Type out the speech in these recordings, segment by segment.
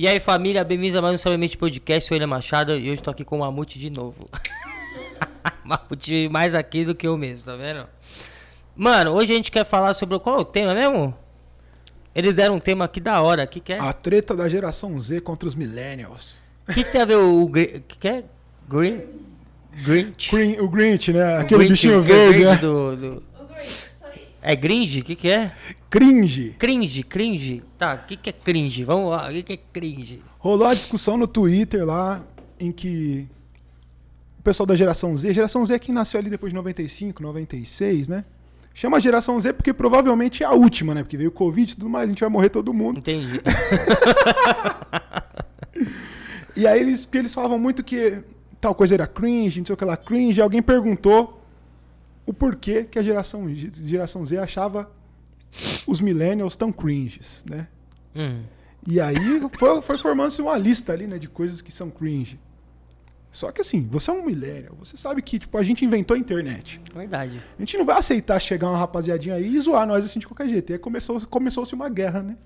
E aí, família, bem-vindos a mais um Sabiamente Podcast. Sou William Machado e hoje tô aqui com o Mamute de novo. Mamute mais aqui do que eu mesmo, tá vendo? Mano, hoje a gente quer falar sobre qual é o tema mesmo? Eles deram um tema aqui da hora. O que, que é? A treta da geração Z contra os millennials. O que, que tem a ver o. O que, que é? Green? Grinch? Green, o Grinch, né? O Aquele Grinch, bichinho é verde, verde né? do, do- O Grinch. É cringe? O que, que é? Cringe. Cringe, cringe. Tá, o que, que é cringe? Vamos lá, o que, que é cringe? Rolou a discussão no Twitter lá em que o pessoal da geração Z, geração Z é quem nasceu ali depois de 95, 96, né? Chama a geração Z porque provavelmente é a última, né? Porque veio o Covid e tudo mais, a gente vai morrer todo mundo. Entendi. E aí eles, eles falavam muito que tal coisa era cringe, não sei o que lá, cringe. Alguém perguntou o porquê que a geração, geração Z achava os millennials tão cringes, né? Hum. E aí foi, foi formando-se uma lista ali, né, de coisas que são cringe. Só que assim, você é um millennial, você sabe que tipo, a gente inventou a internet. Verdade. A gente não vai aceitar chegar uma rapaziadinha aí e zoar nós assim de qualquer jeito. E aí começou, começou-se uma guerra, né?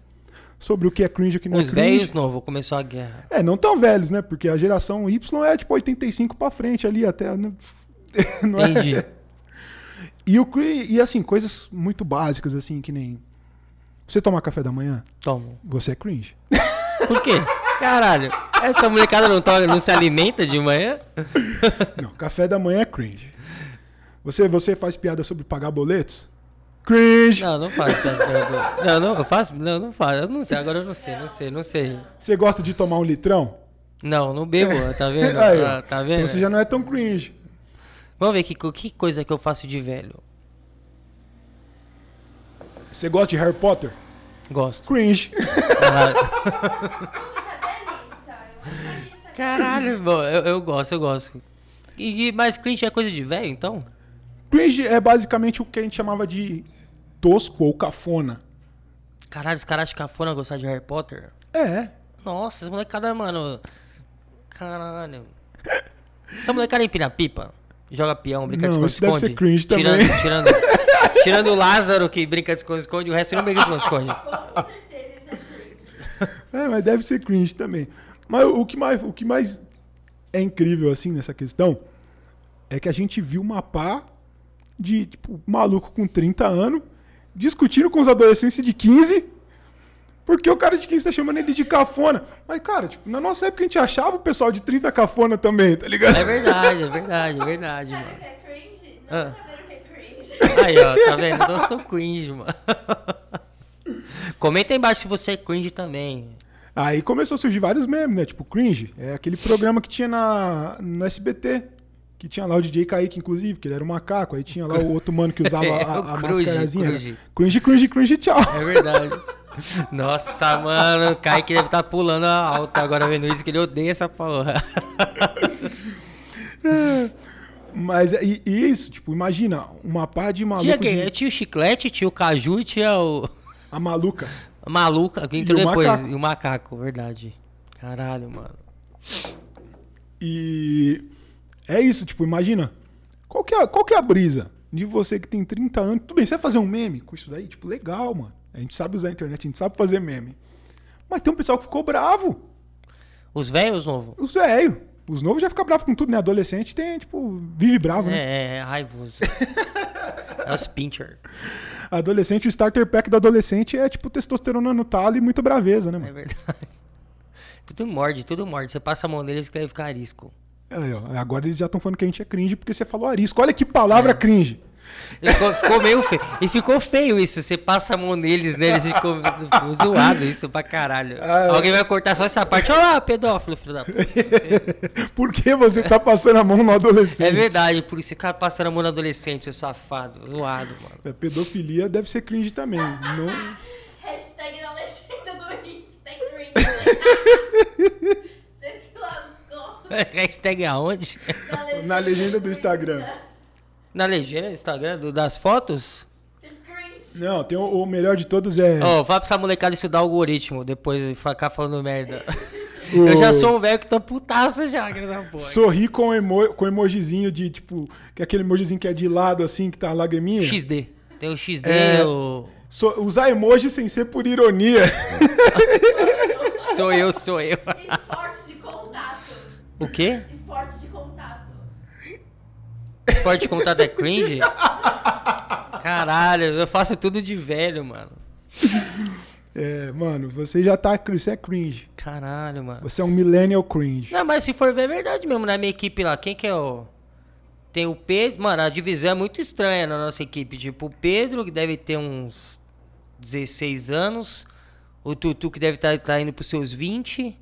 Sobre o que é cringe e o que não Os é cringe. velhos novos, começou a guerra. É, não tão velhos, né? Porque a geração Y é tipo 85 pra frente ali até. né? Não é? E, o, e assim, coisas muito básicas, assim, que nem. Você tomar café da manhã, Toma. você é cringe. Por quê? Caralho, essa molecada não, toca, não se alimenta de manhã? Não, café da manhã é cringe. Você, você faz piada sobre pagar boletos? Cringe. Não, não faço. Não, não, eu faço? Não, não faço. Eu não sei, agora eu não sei, não sei, não sei. Você gosta de tomar um litrão? Não, não bebo, tá vendo? Aí. Ah, tá vendo? Então você já não é tão cringe. Vamos ver que, que coisa que eu faço de velho. Você gosta de Harry Potter? Gosto. Cringe. Caralho? Eu bom, eu, eu gosto, eu gosto. E, e- mas cringe é coisa de velho, então? Cringe é basicamente o que a gente chamava de tosco ou cafona. Caralho, os caras acham cafona gostar de Harry Potter? É. Nossa, essa molecada, mano. Caralho. Essa molecada empina pipa? Joga peão, brinca Não, de isso deve esconde-esconde? ser cringe tirando, também. Tirando, tirando o Lázaro que brinca de esconde-esconde, o resto não brinca de esconde-esconde. Com certeza isso é. É, mas deve ser cringe também. Mas o que mais, o que mais é incrível, assim, nessa questão, é que a gente viu uma pá de, tipo, maluco com 30 anos discutindo com os adolescentes de 15 porque o cara de 15 tá chamando ele de cafona. Mas, cara, tipo, na nossa época a gente achava o pessoal de 30 cafona também, tá ligado? É verdade, é verdade, é verdade, Sabe o mano. que é cringe? Não Ah. saber o que é cringe. Aí, ó, tá vendo? Eu sou cringe, mano. Comenta aí embaixo se você é cringe também. Aí começou a surgir vários memes, né? Tipo, cringe. É aquele programa que tinha na, no SBT. Que tinha lá o DJ Kaique, inclusive, que ele era um macaco. Aí tinha lá o outro mano que usava a, a, O a Cruze, mascarazinha. Cruze. Cringe, cringe, cringe, tchau. É verdade. Nossa, mano, o Kaique deve estar pulando alto agora vendo isso, que ele odeia essa porra. Mas e, e isso, tipo, imagina, uma pá de maluco. Tinha, de- tinha o chiclete, tinha o caju e tinha o. A maluca. a maluca, que entrou E o depois. macaco. E o macaco, verdade. Caralho, mano. E é isso, tipo, imagina. Qual que é, qual que é a brisa de você que tem 30 anos? Tudo bem, você vai fazer um meme com isso daí? Tipo, legal, mano. A gente sabe usar a internet, a gente sabe fazer meme. Mas tem um pessoal que ficou bravo. Os velhos novos? Os velhos. Os novos já ficam bravos com tudo, né? Adolescente tem, tipo, vive bravo, né? É, é, raivoso. é os pincher. Adolescente, o starter pack do adolescente é, tipo, testosterona no talo e muita braveza, né, É mano? verdade. Tudo morde, tudo morde. Você passa a mão neles que vai ficar arisco. Aí, ó, agora eles já estão falando que a gente é cringe porque você falou arisco. Olha que palavra É. cringe. E Ficou, ficou meio feio. E ficou feio isso. Você passa a mão neles, né? Eles ficou, ficou zoado isso pra caralho. Ah, Alguém vai cortar só essa parte. Olha lá, pedófilo, filho da puta. Por que você tá passando a mão no adolescente? É verdade, por isso ficar passando a mão no adolescente, seu safado. Zoado, mano. É, pedofilia deve ser cringe também. Não... Hashtag na legenda do Insta é cringe. Lascou. Hashtag aonde? Na legenda do Instagram. Na legenda do Instagram, do- das fotos? Não, tem o, o melhor de todos é. Ó, fala pra essa molecada estudar algoritmo, depois de ficar falando merda. o- Eu já sou um velho que tô putaço já, que essa porra. Sorrir com, emo... com emojizinho de tipo. Que é aquele emojizinho que é de lado assim, que tá a lagriminha. XD. Tem o XD, É. o... So- Usar emoji sem ser por ironia. Sou eu, sou eu. Esporte de contato. O quê? Esporte de contato. Esporte contato é cringe? Caralho, eu faço tudo de velho, mano. É, mano, você já tá. Você é cringe. Caralho, mano. Você é um millennial cringe. Não, mas se for ver, é verdade mesmo. Na minha equipe lá, quem que é o. Tem o Pedro. Mano, a divisão é muito estranha na nossa equipe. Tipo, o Pedro, que deve ter uns 16 anos. O Tutu, que deve estar indo pros seus 20.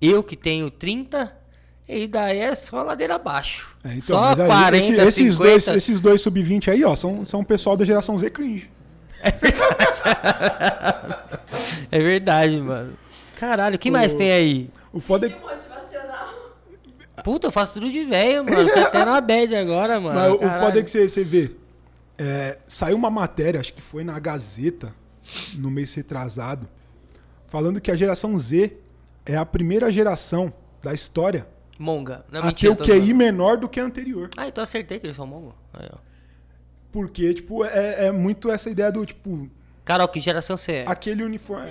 Eu, que tenho 30. E daí é só ladeira abaixo. É, então, só mas aí, 40, esse- esses 50. dois, esses dois sub-20 aí, ó, são, são o pessoal da geração Z cringe. É verdade, mano. Caralho, o que mais tem aí? O foda é. Puta, eu faço tudo de velho, mano. Tô até na bad agora, mano. Mas o- foda é que você, você vê. é, saiu uma matéria, acho que foi na Gazeta, no mês retrasado, falando que a geração Z é a primeira geração da história Monga. Não, a ter mentira, o QI zoando. menor do que a anterior. Ah, então acertei que eles são mongo. Aí, ó. Porque, tipo, é, é muito essa ideia do, tipo, Carol, que geração você é? aquele uniforme.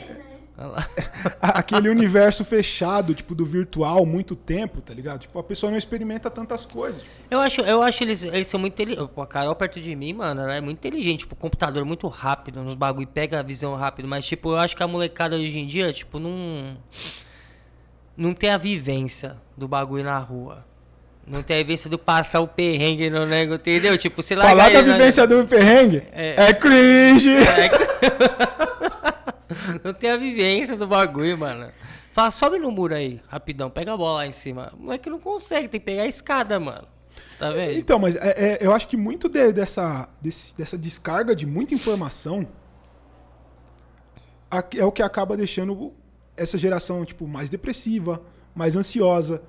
Olha lá. aquele universo fechado, tipo, do virtual, muito tempo, tá ligado? Tipo, a pessoa não experimenta tantas coisas. tipo. Eu acho, eu acho eles, eles são muito inteligentes. A Carol perto de mim, mano, ela é muito inteligente. Tipo, o computador é muito rápido nos bagulho, pega a visão rápido. Mas, tipo, eu acho que a molecada hoje em dia, tipo, não. Não tem a vivência do bagulho na rua. Não tem a vivência do passar o perrengue no negócio, entendeu? Tipo, sei lá. Falar da vivência do perrengue É. é, cringe. Não tem a vivência do bagulho, mano. Fala, sobe no muro aí, rapidão, pega a bola lá em cima. O moleque não consegue, tem que pegar a escada, mano. Tá vendo? Então, mas é- é- eu acho que muito de- dessa, desse- dessa descarga de muita informação é o que acaba deixando essa geração tipo, mais depressiva, mais ansiosa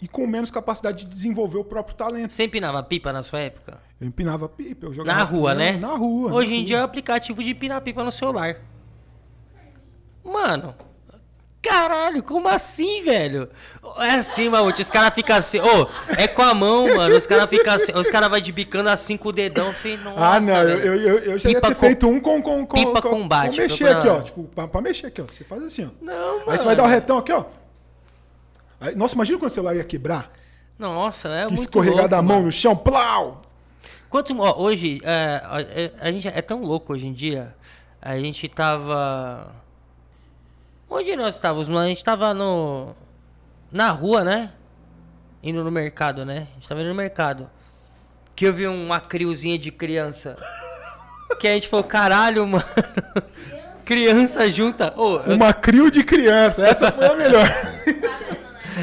e com menos capacidade de desenvolver o próprio talento. Você empinava pipa na sua época? Eu empinava pipa, eu jogava Na rua, né? Na rua. Hoje na em rua. dia é aplicativo de empinar pipa no celular. Mano. Caralho, como assim, velho? É assim, Mamute, os caras ficam assim. Ô, é com a mão, mano. Os caras ficam assim. Os caras vão de bicando assim com o dedão. Falei, nossa. Ah, não, eu, velho. eu, eu, eu já ia ter com- feito um com, com, com, pipa com, combate, com mexer aqui, ó. Tipo, pra, pra mexer aqui, ó. Você faz assim, ó. Não, mano. Aí você vai dar o retão aqui, ó. Aí, nossa, imagina quando o celular ia quebrar. Nossa, é que muito escorregar louco, da mão mano. no chão, plau! Quantos, ó, hoje, é, a- é, a gente é tão louco hoje em dia. A gente tava. Onde nós estávamos? mano? A gente tava no. Na rua, né? Indo no mercado, né? A gente tava indo no mercado. Que eu vi uma criozinha de criança. Que a gente falou, caralho, mano. Criança junta. Ô, eu- Uma crio de criança, essa foi a melhor.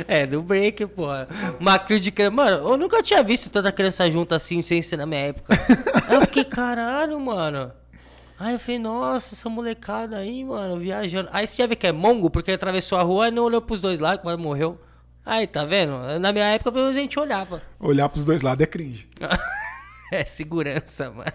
É, do break, porra. Uma crio de criança. Mano, eu nunca tinha visto tanta criança junta assim, sem ser na minha época. Aí eu fiquei, caralho, mano. Aí eu falei, nossa, essa molecada aí, mano, viajando. Aí você já vê que é mongo, porque atravessou a rua e não olhou pros dois lados, quase morreu. Aí, tá vendo? Na minha época, pelo menos a gente olhava. Olhar pros dois lados é cringe. é, segurança, mano.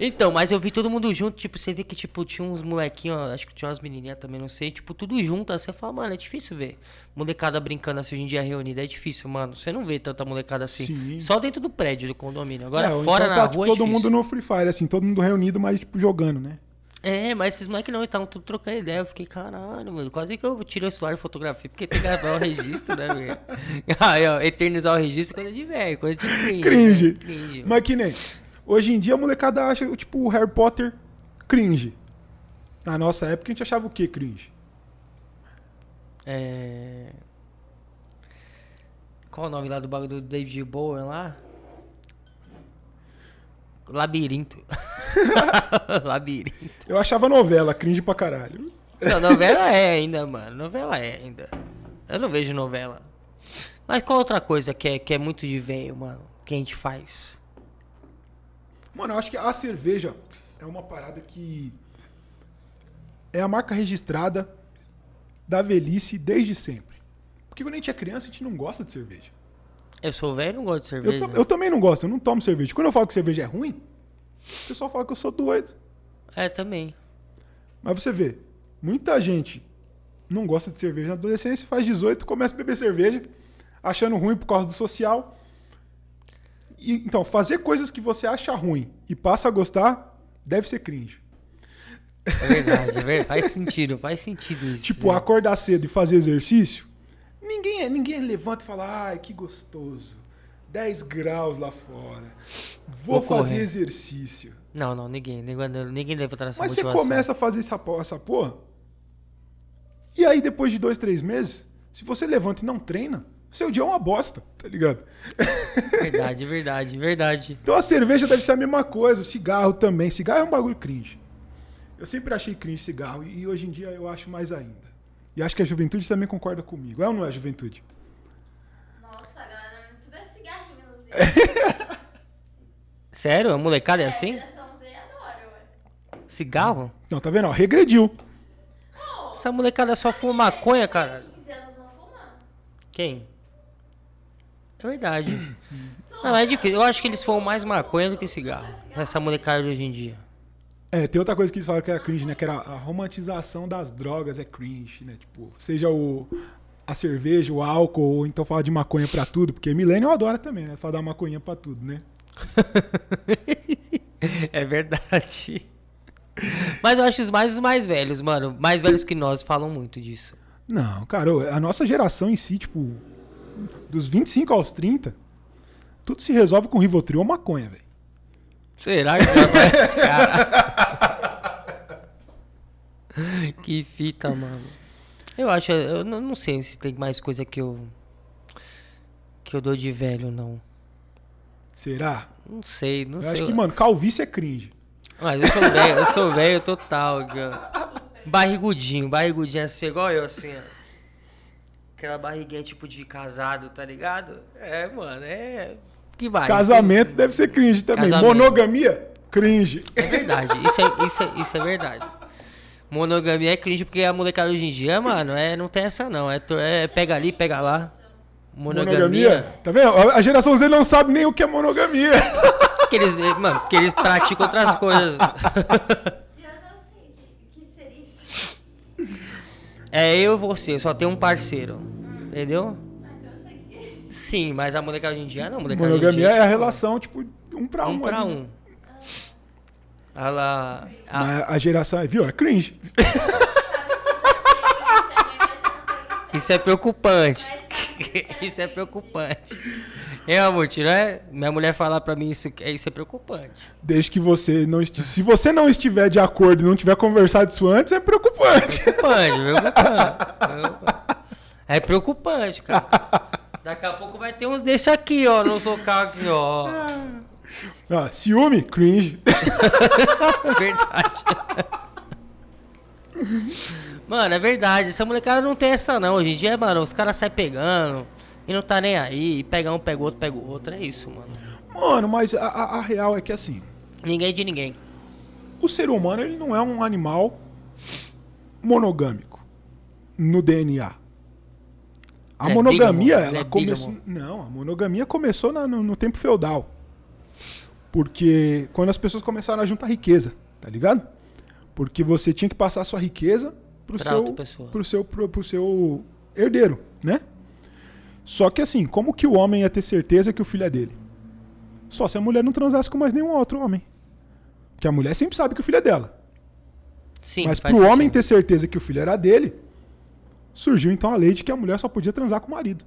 Então, mas eu vi todo mundo junto, tipo, você vê que, tipo, tinha uns molequinhos, acho que tinha umas menininhas também, não sei, tipo, tudo junto, aí você fala, mano, é difícil ver. Molecada brincando assim hoje em dia reunida, é difícil, mano. Você não vê tanta molecada assim. Sim. Só dentro do prédio, do condomínio. Agora, É, ou fora então na tá, rua tipo, é todo difícil. mundo no Free Fire, assim, todo mundo reunido, mas tipo, jogando, né? É, mas esses moleques não, estavam tudo trocando ideia. Eu fiquei, caralho, mano. Quase que eu tirei o celular e fotografia, porque tem que gravar o registro, né, velho? Aí, ó, eternizar o registro é coisa de velho, coisa de cringe. Cringe. né? Cringe. Mas que nem. Hoje em dia a molecada acha, tipo, o Harry Potter cringe. Na nossa época a gente achava o que cringe? É... Qual o nome lá do bagulho do David Bowie lá? Labirinto. Labirinto. Eu achava novela, cringe pra caralho. Não, novela é ainda, mano. Novela é ainda. Eu não vejo novela. Mas qual outra coisa que é, que é muito de velho, mano? Que a gente faz? Mano, eu acho que a cerveja é uma parada que é a marca registrada da velhice desde sempre. Porque quando a gente é criança, a gente não gosta de cerveja. Eu sou velho e não gosto de Eu, cerveja. ta- eu também não gosto, eu não tomo cerveja. Quando eu falo que cerveja é ruim, o pessoal fala que eu sou doido. É, também. Mas você vê, muita gente não gosta de cerveja na adolescência, faz 18, começa a beber cerveja, achando ruim por causa do social. E, então, fazer coisas que você acha ruim e passa a gostar, deve ser cringe. É verdade, é verdade. Faz sentido, faz sentido isso. Tipo, né? acordar cedo e fazer exercício, ninguém, ninguém levanta e fala, ai, que gostoso. 10 graus lá fora. Vou, Vou fazer correr." exercício. Não, não, ninguém. Ninguém, ninguém levanta nessa Mas você motivação. começa a fazer essa, essa porra. E aí, depois de dois, três meses, se você levanta e não treina, seu dia é uma bosta, tá ligado? Verdade, verdade, verdade. Então a cerveja deve ser a mesma coisa, o cigarro também. Cigarro é um bagulho cringe. Eu sempre achei cringe cigarro e hoje em dia eu acho mais ainda. E acho que a juventude também concorda comigo. É ou não é, juventude? Nossa, galera, tudo é cigarrinho. Sério? A molecada é É, assim? Cigarro? Não, tá vendo? Ó, regrediu. Oh, Essa molecada só fuma maconha, cara. 15 anos não fuma? Quem? É verdade. Não, é difícil. Eu acho que eles fumam mais maconha do que cigarro. Essa molecada de hoje em dia. É, tem outra coisa que eles falaram que era cringe, né? Que era a romantização das drogas é cringe, né? Tipo, seja o, a cerveja, o álcool, ou então falar de maconha pra tudo, porque milênio adora também, né? Falar da maconha pra tudo, né? é verdade. Mas eu acho os mais os mais velhos, mano. Mais velhos que nós falam muito disso. Não, cara, a nossa geração em si, tipo, dos 25 aos 30, tudo se resolve com Rivotril ou maconha, velho. Será que? Cara. Que fita, mano. Eu acho, eu não não sei se tem mais coisa que eu que eu dou de velho não. Será? Não sei, não Eu sei. acho que, mano, calvície é cringe. Mas eu sou velho, eu sou velho total, cara. Barrigudinho, barrigudinho assim, igual eu, assim, ó. Aquela barriguinha tipo de casado, tá ligado? É, mano, é. Que vai. Casamento deve ser cringe também. Casamento. Monogamia, cringe. É verdade, isso é, isso, é, isso é verdade. Monogamia é cringe porque a molecada hoje em dia, mano, é, não tem essa não. É, é pega ali, pega lá. Monogamia. Tá vendo? A geração Z não sabe nem o que é monogamia. Que eles, mano, que eles praticam outras coisas. Eu não sei o que seria isso. É eu e você, só tem um parceiro. Entendeu? Ah, então eu sei que. Sim, mas a molecada hoje em dia não. A molecada Monogamia dia, é a tipo, relação, tipo, um pra um. Um pra ali. um. Ela. a- Mas a geração, viu? É cringe. Isso é preocupante. Isso é preocupante. É, amor, não é? Minha mulher falar pra mim isso, é- isso é preocupante. Desde que você não. Se você não estiver de acordo e não tiver conversado isso antes, é preocupante. Preocupante, preocupante. É preocupante, cara. Daqui a pouco vai ter uns desse aqui, ó, no local aqui, ó. Ah, ciúme, cringe. É verdade. Mano, é verdade. Essa molecada não tem essa não. Hoje em dia, mano, os caras saem pegando e não tá nem aí. E pega um, pega outro, pega o outro. É isso, mano. Mano, mas a, a- a real é que assim, Ninguém de ninguém. o ser humano ele não é um animal monogâmico no DNA. A Ele é monogamia, bígamo, ele ela é começou. Não, a monogamia começou na- no, no tempo feudal. Porque quando as pessoas começaram a juntar riqueza, tá ligado? Porque você tinha que passar a sua riqueza pro Pra seu, pro seu, pro, pro seu herdeiro, né? Só que assim, como que o homem ia ter certeza que o filho é dele? Só se a mulher não transasse com mais nenhum outro homem. Porque a mulher sempre sabe que o filho é dela. Sim, Mas pro homem sentido. ter certeza que o filho era dele, surgiu então a lei de que a mulher só podia transar com o marido.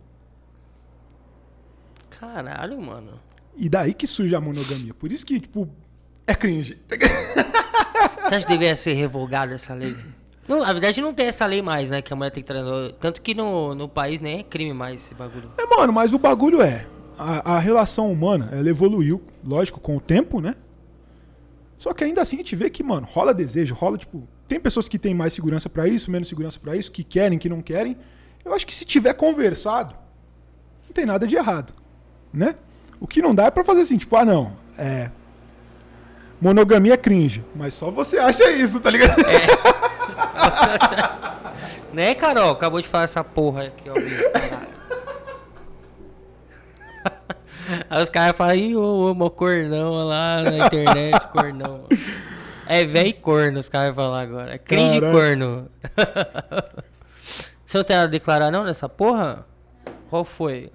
Caralho, mano. E daí que surge a monogamia. Por isso que, tipo, é cringe. Você acha que deveria ser revogada essa lei? Não, na verdade não tem essa lei mais, né? Que a mulher tem que transar. Tanto que no, no país nem é crime mais esse bagulho. É, mano, mas o bagulho é. A, a relação humana, ela evoluiu, lógico, com o tempo, né? Só que ainda assim a gente vê que, mano, rola desejo, rola, tipo. Tem pessoas que têm mais segurança pra isso, menos segurança pra isso, que querem, que não querem. Eu acho que se tiver conversado, não tem nada de errado, né? O que não dá é pra fazer assim, tipo, ah, não, é. Monogamia é cringe, mas só você acha isso, tá ligado? Né, Carol? Acabou de falar essa porra aqui, ó. Aí os caras falam, ih, ô, ô, cornão lá na internet, cornão. É velho corno, os caras falam agora. É cringe e Caralho. corno. Você não tem nada a declarar não nessa porra? Qual foi?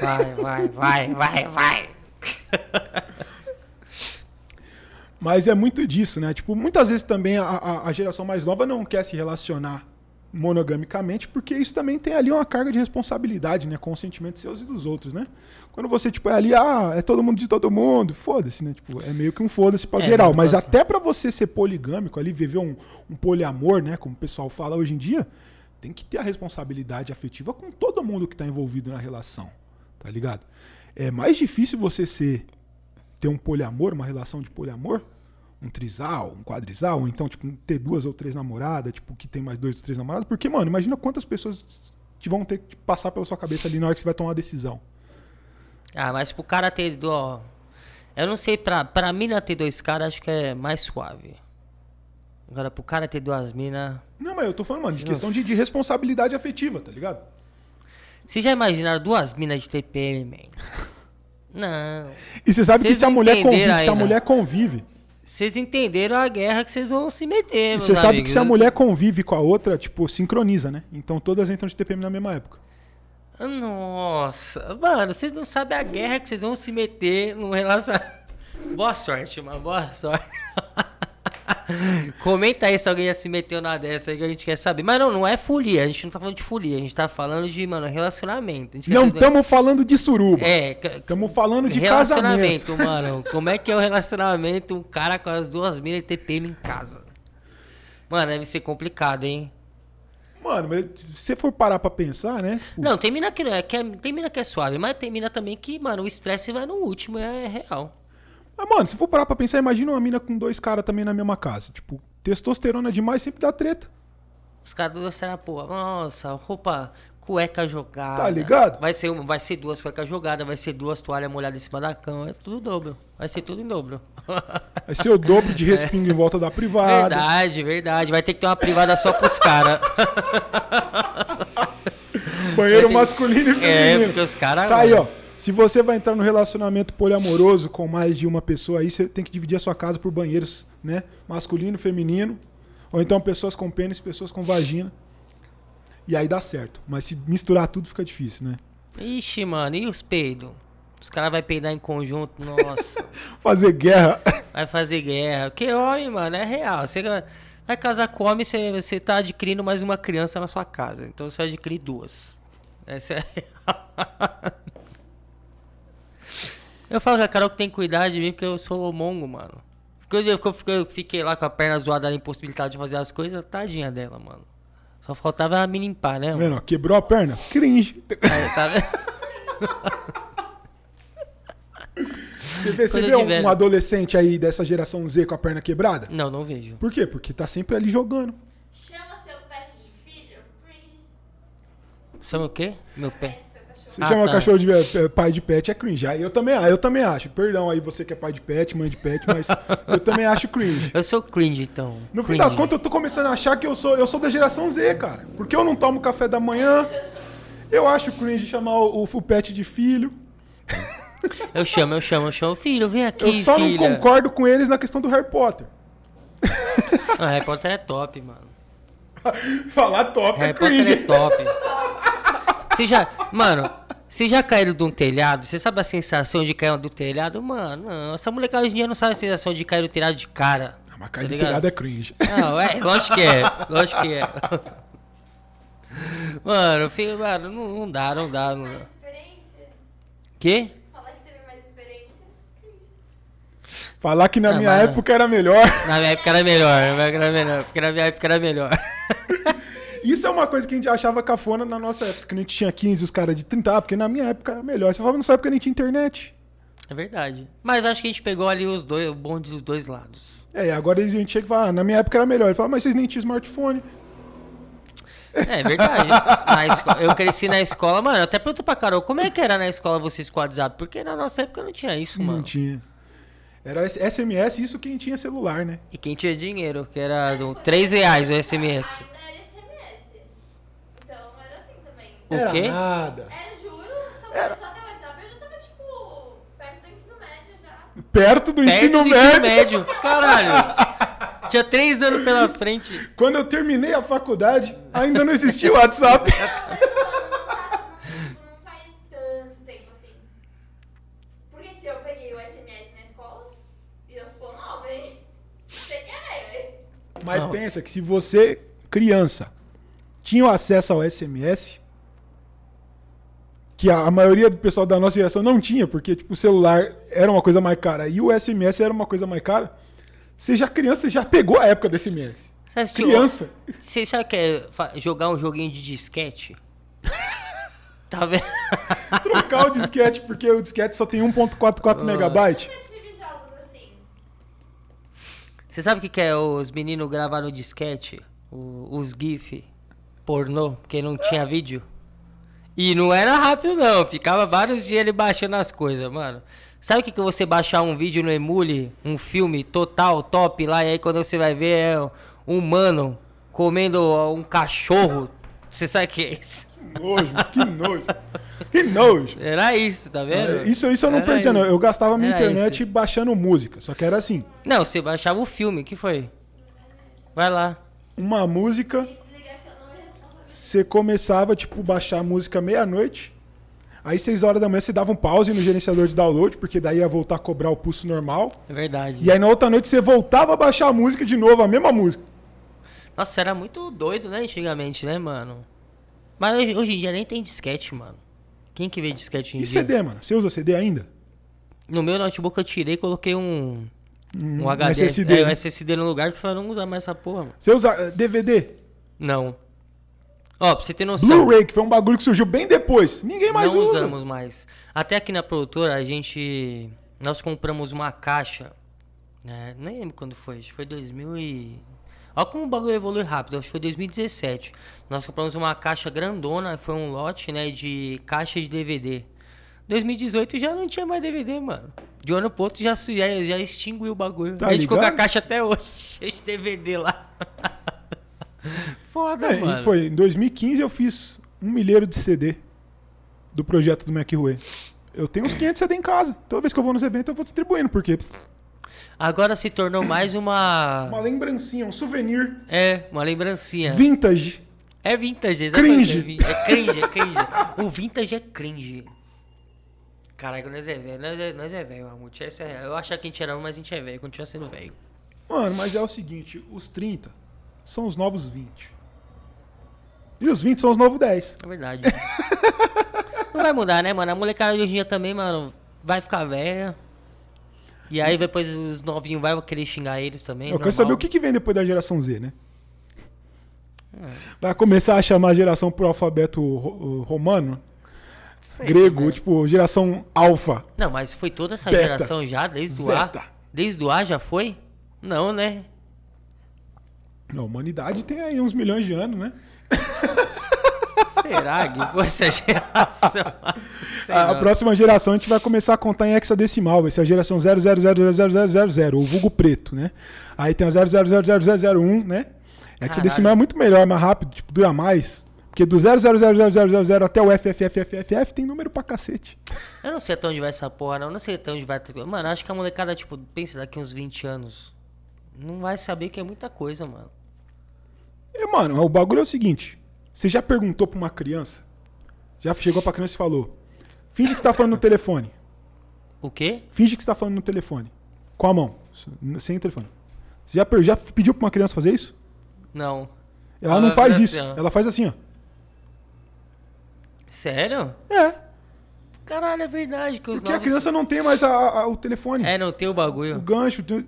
Vai, vai, vai, vai, vai. Mas é muito disso, né? Tipo, muitas vezes também a, a, a geração mais nova não quer se relacionar monogamicamente, porque isso também tem ali uma carga de responsabilidade, né? Com os sentimentos seus e dos outros, né? Quando você, tipo, é ali, ah, é todo mundo de todo mundo, foda-se, né? Tipo, é meio que um foda-se pra É, geral. Mas passa. até pra você ser poligâmico ali, viver um, um poliamor, né? Como o pessoal fala hoje em dia, tem que ter a responsabilidade afetiva com todo mundo que tá envolvido na relação, tá ligado? É mais difícil você ser ter um poliamor, uma relação de poliamor, um trisal, um quadrisal, ou então, tipo, ter duas ou três namoradas, tipo, que tem mais dois ou três namorados. Porque, mano, imagina quantas pessoas te vão ter que passar pela sua cabeça ali na hora que você vai tomar uma decisão. Ah, mas pro cara ter. Ó, eu não sei, pra, pra mina ter dois caras, acho que é mais suave. Agora, pro cara ter duas minas. Não, mas eu tô falando, mano, de Nossa. questão de, de responsabilidade afetiva, tá ligado? Vocês já imaginaram duas minas de TPM, man? Não. E você sabe que Vocês se a mulher convive, entenderam se a ainda. mulher convive, Vocês entenderam a guerra que vocês vão se meter, meus você sabe amigos. que se a mulher convive com a outra, tipo, sincroniza, né? Então todas entram de TPM na mesma época. Nossa, mano, vocês não sabem a guerra que vocês vão se meter no relacionamento. Boa sorte, mano, boa sorte. Comenta aí se alguém já se meteu na dessa aí que a gente quer saber. Mas não, não é folia, a gente não tá falando de folia, a gente tá falando de, mano, relacionamento. Não estamos falando de suruba. É, Estamos falando de casamento. relacionamento, mano. Como é que é o relacionamento, um cara com as duas minas e TPM em casa? Mano, deve ser complicado, hein? Mano, mas se você for parar pra pensar, né? Não, tem mina que não é, que é- tem mina que é suave, mas tem mina também que, mano, o estresse vai no último, é real. Mas, mano, se for parar pra pensar, imagina uma mina com dois caras também na mesma casa. Tipo, testosterona demais sempre dá treta. Os caras do será, pô, nossa, roupa, cueca jogada. Tá ligado? Vai ser, uma, vai ser duas cuecas jogadas, vai ser duas toalhas molhadas em cima da cama, é tudo dobro. Vai ser tudo em dobro. Vai ser o dobro de respingo em volta da privada. verdade, verdade. Vai ter que ter uma privada só pros caras. Banheiro ter- masculino e É, feminino. porque os caras. Tá aí, ó. Se você vai entrar no relacionamento poliamoroso com mais de uma pessoa aí, você tem que dividir a sua casa por banheiros, né? Masculino, feminino. Ou então pessoas com pênis, pessoas com vagina. E aí dá certo. Mas se misturar tudo fica difícil, né? Ixi, mano, e os peidos? Os caras vão peidar em conjunto, nossa. Fazer guerra. vai fazer guerra. Que homem, mano, é real. Você vai- casar com homem, você, você tá adquirindo mais uma criança na sua casa. Então você vai adquirir duas. Essa é real. Eu falo que a Carol que tem que cuidar de mim porque eu sou mongo, mano. Porque eu, eu, eu- eu fiquei lá com a perna zoada na impossibilidade de fazer as coisas, tadinha dela, mano. Só faltava me limpar, né, mano? vendo? ó? Quebrou a perna? Cringe. Aí, tá vendo? Você vê, você Coisa vê de um, velho. um adolescente aí dessa geração Z com a perna quebrada? Não, não vejo. Por quê? Porque tá sempre ali jogando. Chama seu pet de filho. Cringe. Chama o quê? Meu pé. É. Você Ah, chama tá. cachorro de eh, pai de pet é cringe. Aí eu também, ah, eu também acho. Perdão aí você que é pai de pet, mãe de pet, mas eu também acho cringe. Eu sou cringe, então. No fim Cringe. das contas, eu tô começando a achar que eu sou, eu sou da geração Z, cara. Porque eu não tomo café da manhã. Eu acho cringe chamar o, o pet de filho. Eu chamo, eu chamo, eu chamo. Filho, vem aqui, Eu só filha. não concordo com eles na questão do Harry Potter. Ah, Harry Potter é top, mano. Falar top é Harry Potter é cringe. top. Você já... Mano, vocês já caíram de um telhado? Você sabe a sensação de cair do telhado? Mano, não. Essa molecada hoje em dia não sabe a sensação de cair do telhado de cara. Ah, Mas cair Tá de ligado? telhado é cringe. Não, é, lógico que é. Lógico que é. Mano, filho, mano, não, não dá, não dá. Não dá. Mais experiência. Quê? Falar que teve mais experiência. Cringe. Falar que na Ah, minha mas- época era melhor. Na minha época era melhor, na minha época era melhor. Porque na minha época era melhor. Isso é uma coisa que a gente achava cafona na nossa época. Que a gente tinha 15 e os caras de 30. Ah, porque na minha época era melhor. Você falava, na sua época nem tinha internet. É verdade. Mas acho que a gente pegou ali os dois, o bonde dos dois lados. É, agora a gente chega e fala, ah, na minha época era melhor. Ele fala, mas vocês nem tinham smartphone. É, é verdade. Na esco- Eu cresci na escola, mano. eu Até pergunto pra Carol, como é que era na escola vocês com o WhatsApp? Porque na nossa época não tinha isso, mano. Não tinha. Era SMS, isso quem tinha celular, né? E quem tinha dinheiro, que era do 3 reais o SMS. Então era assim também. O era quê? nada. Era juro, só Era. começou a ter WhatsApp. Eu já tava, tipo, perto do ensino médio já. Perto do Perto ensino do médio. ensino médio. Caralho. Tinha 3 anos pela frente. Quando eu terminei a faculdade, ainda não existia o WhatsApp. Não, não, tá, não, não faz tanto tempo assim. Porque se eu peguei o SMS na escola, e eu sou nova, hein? Mas Não. pensa que se você, criança, tinha acesso ao SMS, que a, maioria do pessoal da nossa geração não tinha, porque tipo, o celular era uma coisa mais cara e o SMS era uma coisa mais cara, você já criança já pegou a época do SMS. Você Criança. Você sabe que é fa- jogar um joguinho de disquete? tá vendo? Trocar o disquete, porque o disquete só tem 1.44 megabyte. Eu tive jogos assim. Você sabe o que, que é os meninos gravar no disquete? O- os GIF pornô, porque não tinha vídeo? E não era rápido não, ficava vários dias ele baixando as coisas, mano. Sabe o que, que é você baixar um vídeo no Emule, um filme total, top lá, e aí quando você vai ver é um humano comendo um cachorro, você sabe o que é isso? Nojo, que nojo. Que nojo. Era isso, tá vendo? Isso, isso eu não Era perdia, não. Eu gastava minha Era internet isso. baixando música. Só que era assim: Não, você baixava o filme, que foi? Vai lá. uma música, Desligar que eu não respondo a você começava, tipo, baixar a música meia-noite. Aí, seis horas da manhã, você dava um pause no gerenciador de download, porque daí ia voltar a cobrar o pulso normal. É verdade. E aí, na outra noite, você voltava a baixar a música de novo, a mesma música. Nossa, era muito doido, né, antigamente, né, mano? Mas hoje, hoje em dia nem tem disquete, mano. Quem que vê disquete em E dia? CD, mano? Você usa CD ainda? No meu notebook eu tirei e coloquei um, um Um HD. SSD, é, um né? SSD no lugar que eu não usar mais essa porra, mano. Você usa eh, DVD? Não. Ó, pra você ter noção. Blu-ray, que foi um bagulho que surgiu bem depois. Ninguém mais não usa. usamos mais. Até aqui na produtora, a gente. Nós compramos uma caixa. Né? Nem lembro quando foi. Acho que foi 2000 e. Olha como o bagulho evolui rápido. Acho que foi 2017. Nós compramos uma caixa grandona. Foi um lote, né? De caixa de DVD. 2018 já não tinha mais DVD, mano. De um ano pro outro já, já, já extinguiu o bagulho. Tá a gente ficou com a caixa até hoje. Cheio de DVD lá. Foda, É, mano. foi em 2015 eu fiz um milheiro de CD do projeto do McRue. Eu tenho uns 500 CD em casa. Toda vez que eu vou nos eventos eu vou distribuindo, porque Agora se tornou mais uma. uma lembrancinha, um souvenir É, uma lembrancinha. vintage. É vintage, exatamente. Cringe. É, é cringe, é cringe. O vintage é cringe. Caralho, nós é velho, nós é, nós é velho, Mamute. É- eu achava que a gente era um, mas a gente é velho, continua sendo velho. Mano, mas é o seguinte, os 30 são os novos 20. E os 20 são os novos 10. É verdade. Não vai mudar, né, mano? A molecada de hoje em dia também, mano, vai ficar velha. E aí depois os novinhos vai querer xingar eles também. Eu quero normal. saber o que, que vem depois da geração Z, né? Vai começar a chamar a geração pro alfabeto ro- romano, Sei, grego, né? tipo, geração alfa. Não, mas foi toda essa Beta. geração já, desde o Zeta. A? Desde o A já foi? Não, né? A humanidade tem aí uns milhões de anos, né? Será que foi essa geração? A, a próxima geração a gente vai começar a contar em hexadecimal, vai ser a geração 000000000, o vulgo preto, né? Aí tem a 0000001, né? Hexadecimal é muito melhor, mais rápido, tipo, dura mais. Porque do 0000000 até o FFFFF tem número pra cacete. Eu não sei até onde vai essa porra, não. Eu não sei até onde vai. Mano, acho que a molecada, tipo, pensa daqui uns 20 anos. Não vai saber que é muita coisa, mano. E, mano, o bagulho é o seguinte: você já perguntou pra uma criança? Já chegou pra criança e falou: finge que você tá falando no telefone. O quê? Finge que você tá falando no telefone. Com a mão, sem o telefone. Você já, já pediu pra uma criança fazer isso? Não. Ela Ela não vai faz fazer isso. assim. Ela faz assim, ó. Sério? É. Caralho, é verdade que os Porque a novos- criança não tem mais a- a- o telefone. É, não tem o O bagulho. gancho. tu-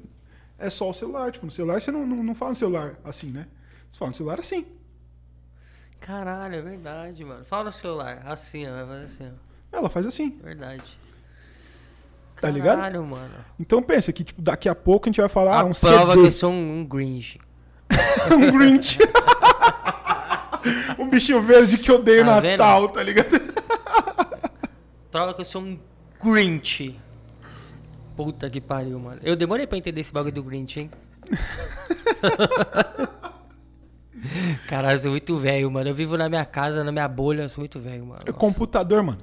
É só o celular. Tipo, no celular você não, não, não fala no celular assim, né? Você fala no celular assim. Caralho, é verdade, mano. Fala no celular. Assim, ó. Vai fazer assim, ó. Ela faz assim. Verdade. Tá ligado? Caralho, mano. Então pensa que tipo, daqui a pouco a gente vai falar a um prova CD. que eu sou um, um Grinch. um Grinch. um bichinho verde que odeia Tá Natal, tá ligado? Prova que eu sou um Grinch. Puta que pariu, mano. Eu demorei pra entender esse bagulho do Grinch, hein? Caralho, eu sou muito velho, mano. Eu vivo na minha casa, na minha bolha, eu sou muito velho, mano. É computador, mano.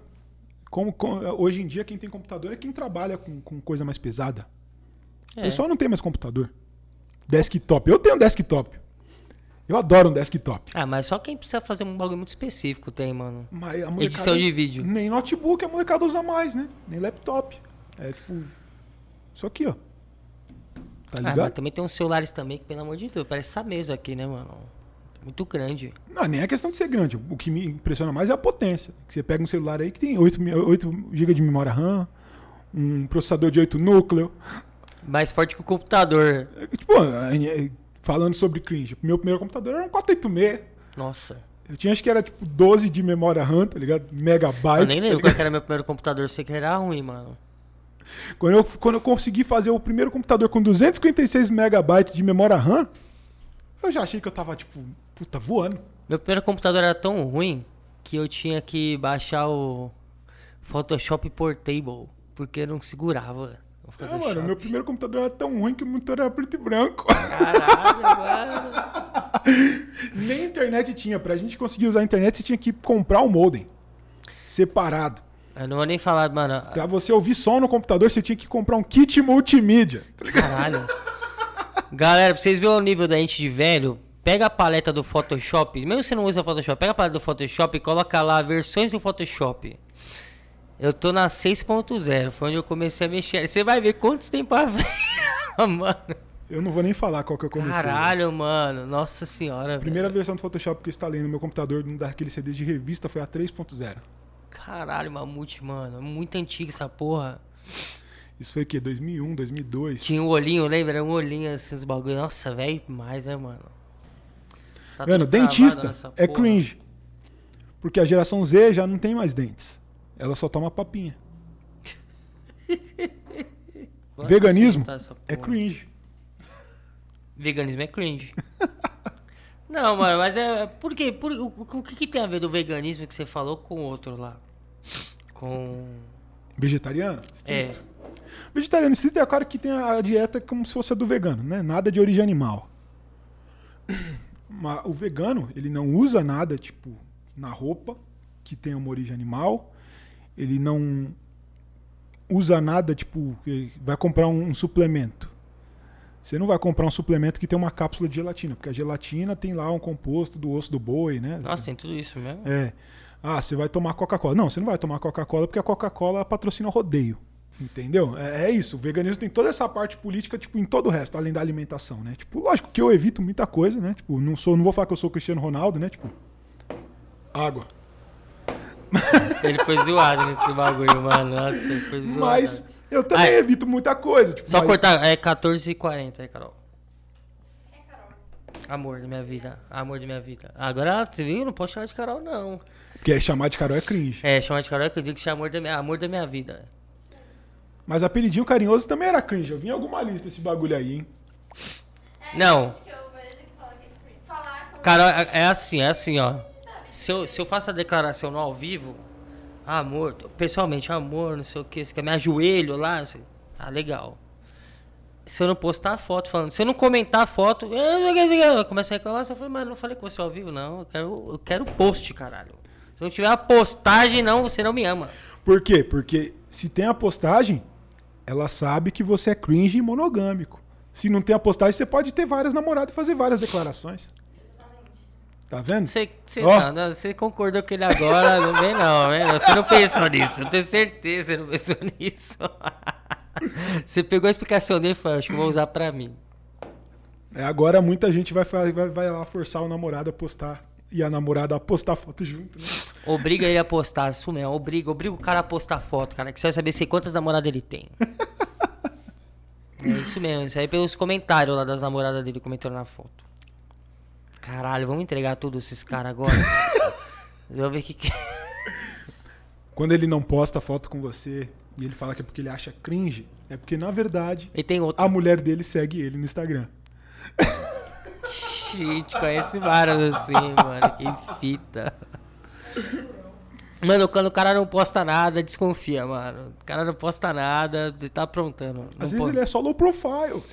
Como, hoje em dia, quem tem computador é quem trabalha com, com coisa mais pesada. O É. pessoal não tem mais computador. Desktop. Eu tenho desktop. Eu adoro um desktop. Ah, mas só quem precisa fazer um bagulho muito específico tem, mano. Mas a Edição de vídeo. Nem notebook a molecada usa mais, né? Nem laptop. É tipo. Isso aqui, ó. Tá Ah, mas ligado? também tem uns celulares também que, pelo amor de Deus, parece essa mesa aqui, né, mano? Muito grande. Não, nem é questão de ser grande. O que me impressiona mais é a potência. Que você pega um celular aí que tem 8, mi- 8 GB de memória RAM, um processador de 8 núcleos. Mais forte que o computador. É, Tipo, é, falando sobre cringe, meu primeiro computador era um 486. Nossa. Eu tinha, acho que era tipo 12 de memória RAM, tá ligado? Megabytes. Eu nem tá lembro ligado? qual que era meu primeiro computador, sei que era ruim, mano. Quando eu, quando eu consegui fazer o primeiro computador com 256 megabytes de memória RAM, eu já achei que eu tava, tipo, puta, voando. Meu primeiro computador era tão ruim que eu tinha que baixar o Photoshop Portable, porque não segurava. o Ah, mano, meu primeiro computador era tão ruim que o monitor era preto e branco. Caralho, mano. Nem internet tinha. Pra gente conseguir usar a internet, você tinha que comprar um modem separado. Eu não vou nem falar, mano. Pra você ouvir som no computador, você tinha que comprar um kit multimídia. Caralho. Galera, pra vocês verem o nível da gente de velho, pega a paleta do Photoshop, mesmo você não usa Photoshop, pega a paleta do Photoshop e coloca lá versões do Photoshop. Eu tô na 6.0, foi onde eu comecei a mexer. Você vai ver quantos tem pra ver. mano. Eu não vou nem falar qual que eu comecei. Caralho, mano. Nossa senhora. A velho. primeira versão do Photoshop que eu instalei no meu computador, daquele CD de revista, foi a 3.0. Caralho, mamute, mano. É Muito antigo essa porra. Isso foi o quê? 2001, 2002? Tinha um olhinho, lembra? Um olhinho assim, os bagulho. Nossa, velho, demais, né, mano? Tá Mano, dentista é porra. cringe. Porque a geração Z já não tem mais dentes. Ela só toma papinha. Veganismo É cringe. Veganismo é cringe. Não, mano, mas é. Por quê? Por, o, o- o que, que tem a ver do veganismo que você falou com o outro lá? Com. Vegetariano? É. Vegetariano estrito é o cara que tem a dieta como se fosse a do vegano, né? Nada de origem animal. Mas o vegano, ele não usa nada, tipo, na roupa que tenha uma origem animal. Ele não usa nada, tipo, vai comprar um, um suplemento. Você não vai comprar um suplemento que tem uma cápsula de gelatina, porque a gelatina tem lá um composto do osso do boi, né? Nossa, tem tudo isso mesmo? É. Ah, você vai tomar Coca-Cola. Não, você não vai tomar Coca-Cola porque a Coca-Cola patrocina o rodeio. Entendeu? É, é isso. O veganismo tem toda essa parte política, tipo, em todo o resto, além da alimentação, né? Tipo, lógico que eu evito muita coisa, né? Tipo, não sou, não vou falar que eu sou o Cristiano Ronaldo, né? Tipo, água. Ele foi zoado nesse bagulho, mano. Nossa, ele foi zoado. Mas eu também é. evito muita coisa. Tipo, Só mas- cortar, é 14h40 aí, Carol. É, Carol. Amor da minha vida, amor da minha vida. Agora, você viu? Não posso chamar de Carol, não. Porque chamar de Carol é cringe. É, chamar de Carol é que eu digo que é amor da minha, amor da minha vida. Mas apelidinho carinhoso também era cringe. Eu vi em alguma lista esse bagulho aí, hein? É, Não. É cringe. Falar como Carol, é é assim, é assim, ó. Se eu, se eu faço a declaração no ao vivo, amor, pessoalmente, amor, não sei o que, você quer me ajoelho lá, sei- ah, legal. Se eu não postar a foto falando, se eu não comentar a foto, eu começo a reclamar, você fala, mas não falei com você ao vivo, não, eu quero, eu quero post, caralho. Se não tiver a postagem, não, você não me ama. Por quê? Porque se tem a postagem, ela sabe que você é cringe e monogâmico. Se não tem a postagem, você pode ter várias namoradas e fazer várias declarações. Tá vendo? Você, você concordou com ele agora, não vem não. Você não pensou nisso, eu tenho certeza que você não pensou nisso. Você pegou a explicação dele e falou, acho que vou usar pra mim. É, agora muita gente vai, vai, vai lá forçar o namorado a postar. E a namorada a postar foto junto, né? Obriga ele a postar, isso mesmo, obriga, obriga o cara a postar foto, cara, que você vai saber se quantas namoradas ele tem. É isso mesmo, isso aí pelos comentários lá das namoradas dele comentando na foto. Caralho, vamos entregar tudo esses caras agora? Vamos ver o que que... Quando ele não posta foto com você e ele fala que é porque ele acha cringe, é porque na verdade a mulher dele segue ele no Instagram. Gente, conhece vários assim, mano. Que fita. Mano, quando o cara não posta nada, desconfia, mano. O cara não posta nada, ele tá aprontando. Às vezes po- ele é só low profile.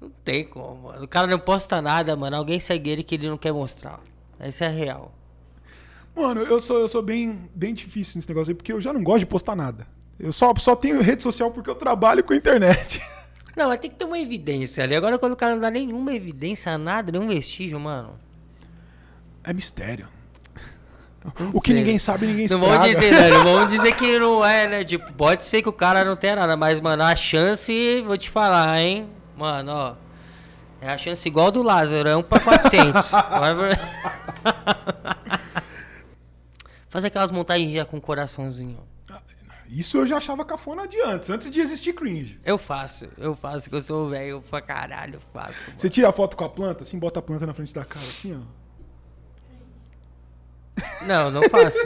não tem como, mano. O cara não posta nada, mano. Alguém segue ele que ele não quer mostrar. Isso é real. Mano, eu sou, eu sou bem, bem difícil nesse negócio aí, porque eu já não gosto de postar nada. Eu só, só tenho rede social porque eu trabalho com a internet. Não, mas tem que ter uma evidência ali. Agora, quando o cara não dá nenhuma evidência, nada, nenhum vestígio, mano. É mistério. Não O que sei. ninguém sabe, ninguém Não estraga. vamos dizer, né? Não vamos dizer que não é, né? Tipo, pode ser que o cara não tenha nada, mas, mano, a chance, vou te falar, hein? Mano, ó. É a chance igual do Lázaro, é 1 pra 400. Vai ver- Faz aquelas montagens já com coraçãozinho. Isso eu já achava cafona de antes, antes de existir cringe. Eu faço, eu faço, que eu sou velho pra caralho, eu faço. mano. Você tira a foto com a planta, assim, bota a planta na frente da cara, assim, ó. Não, não faço.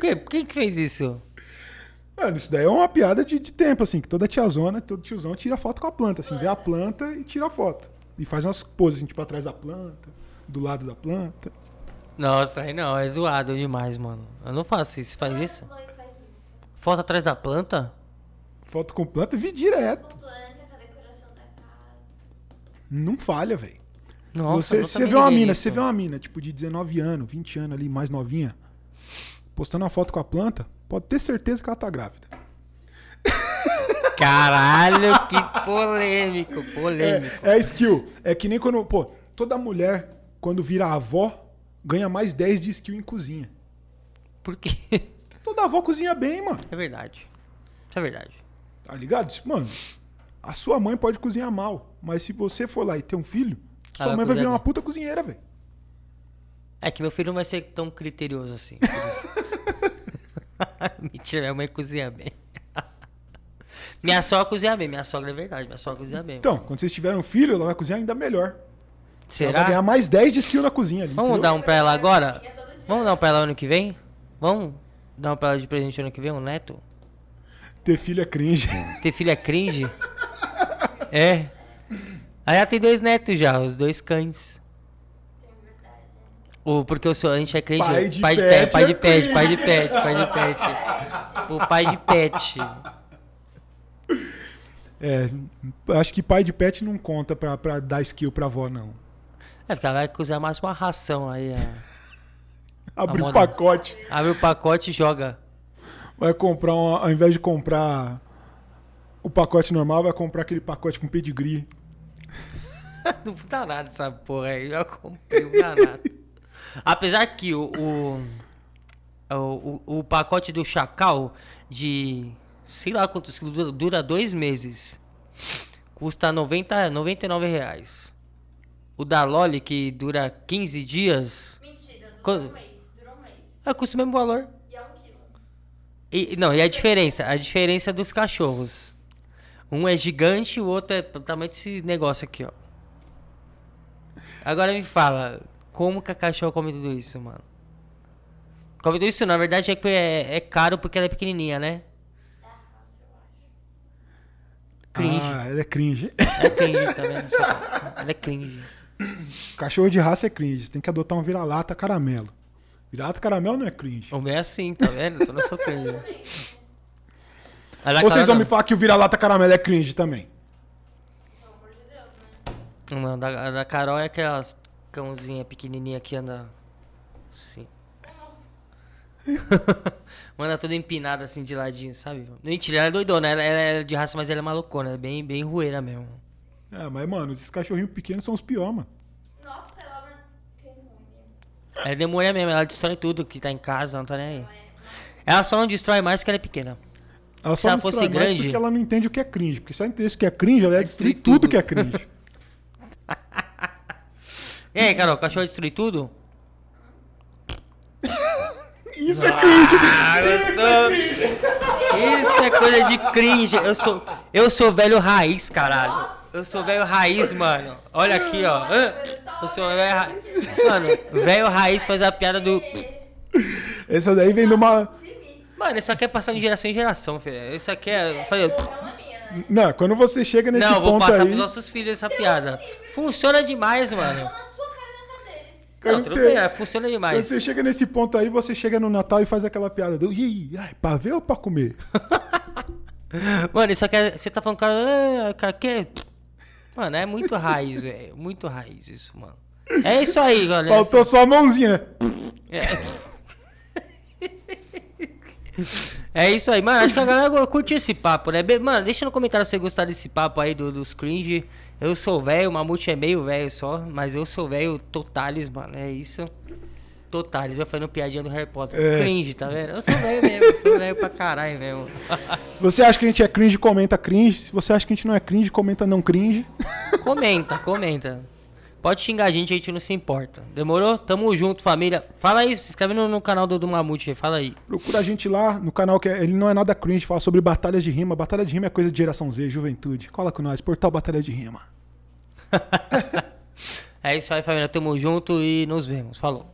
Que- Quem que fez isso? Mano, isso daí é uma piada de, de tempo, assim, que toda tiazona, todo tiozão tira foto com a planta, assim, vê a planta e tira a foto. E faz umas poses, assim, tipo, atrás da planta, do lado da planta. Nossa, aí não, é zoado demais, mano. Eu não faço isso. Você faz isso? Isso. Foto atrás da planta? Foto com planta, vi direto. Com planta, com a decoração da casa. Não falha, velho. Nossa, Você, você vê uma mina, nisso. você vê uma mina, tipo, de 19 anos, 20 anos ali, mais novinha, postando uma foto com a planta, pode ter certeza que ela tá grávida. Caralho, que polêmico, polêmico. É, é skill. É que nem quando, pô, toda mulher, quando vira avó, ganha mais 10 de skill em cozinha. Por quê? Toda avó cozinha bem, mano. É verdade. Isso é verdade. Tá ligado? Mano, a sua mãe pode cozinhar mal, mas se você for lá e ter um filho, sua Ela mãe vai virar uma puta cozinheira, velho. É que meu filho não vai ser tão criterioso assim. Mentira, minha mãe cozinha bem. minha sogra cozinha bem, minha sogra é verdade, minha sogra cozinha bem. Então, quando vocês tiverem um filho, ela vai cozinhar ainda melhor. Ela vai Será? ganhar mais 10 de skill na cozinha ali. Vamos entendeu? dar um pra ela agora? Vamos dar um pra ela ano que vem? Vamos um pra ela de presente ano que vem, um neto? Ter filho é cringe. Ter filho é cringe? É. Aí ela tem dois netos já, os dois cães. O, porque eu sou, a gente é cringe. Pai de pai, de, pet pai é de pet, pai de pet, pai de pet. O pai de pet. É, acho que pai de pet não conta pra, pra dar skill pra avó, não. É, porque ela vai cozinhar mais uma ração aí. é. Abrir o pacote. Abre o pacote e joga. Vai comprar, um, ao invés de comprar o pacote normal, vai comprar aquele pacote com pedigree. Não dá nada essa porra aí. Eu comprei um danado. Apesar que o, o, o, o- pacote do Chacal de sei lá quantos quilos dura, dura dois meses. Custa 90, 99 reais. O da Loli, que dura 15 dias, Mentira, durou Quando- um mês. É, custa o mesmo valor. E é um quilo. E, não, e a diferença? A diferença dos cachorros. Um é gigante, o outro é do tamanho desse negócio aqui, ó. Agora me fala, como que a cachorra come tudo isso, mano? Come tudo isso, na verdade é, que é, é caro porque ela é pequenininha, né? É. Cringe. Ah, ela é cringe. É cringe, tá vendo? Ela é cringe. Cachorro de raça é cringe. Você tem que adotar um vira-lata caramelo. Vira-lata caramelo não é cringe. O meu é assim, tá vendo? Eu não sou cringe. Ou vocês vão me falar que o vira-lata caramelo é cringe também? Pelo amor de Deus, né? Não, da, a da Carol é aquelas cãozinha pequenininha que anda assim. Manda toda empinada assim de ladinho, sabe? Mentira, ela é doidona, ela, ela é de raça, mas ela é malucona, ela é bem, bem rueira mesmo. É, mas, mano, esses cachorrinhos pequenos são os piores, mano. Nossa, ela é uma demônia. Ela é demônia mesmo, ela destrói tudo que tá em casa, não tá nem aí. Ela só não destrói mais porque ela é pequena. Ela Se só ela não fosse grande- porque ela não entende o que é cringe. Porque se ela entendesse o que é cringe, ela ia destruir destruir tudo tudo. que é cringe. E aí, Carol, cachorro destrói tudo? Isso é cringe. Ah, gostou? Isso é coisa de cringe. Eu sou, eu sou velho raiz, caralho. Eu sou velho raiz, mano. Olha aqui, ó. Eu sou velho raiz. Mano, velho raiz faz a piada do. Essa daí vem de uma. Mano, isso aqui é passar de geração em geração, filho. Isso aqui é. Não é né? Não, quando você chega nesse Não, eu vou ponto passar aí. pros nossos filhos essa piada. Funciona demais, mano. Não. Não, Quando tudo você- bem, é, funciona Quando demais. você chega nesse ponto aí, você chega no Natal e faz aquela piada do. Ih, ai, pra ver ou pra comer? Mano, isso aqui é. Você tá falando, cara. ah, cara, que. Mano, é muito raiz, velho. Muito raiz isso, mano. É isso aí, galera. Faltou só a mãozinha, né? É. É isso aí, mano. Acho que a galera curtiu esse papo, né? Mano, deixa no comentário se você gostar desse papo aí do, dos cringe. Eu sou velho, o Mamute é meio velho só, mas eu sou velho totales, mano. É isso. Totalis, eu fazendo piadinha do Harry Potter. É. Cringe, tá vendo? Eu sou velho mesmo, eu sou velho pra caralho mesmo. Você acha que a gente é cringe, comenta cringe. Se você acha que a gente não é cringe, comenta não cringe. comenta, comenta. Pode xingar a gente, a gente não se importa. Demorou? Tamo junto, família. Fala aí, se inscreve no, no canal do, do Mamute aí, fala aí. Procura a gente lá no canal que é- ele não é nada cringe, fala sobre batalhas de rima. Batalha de rima é coisa de geração Z, juventude. Cola com nós, portal Batalha de Rima. É isso aí, família. Tamo junto e nos vemos. Falou.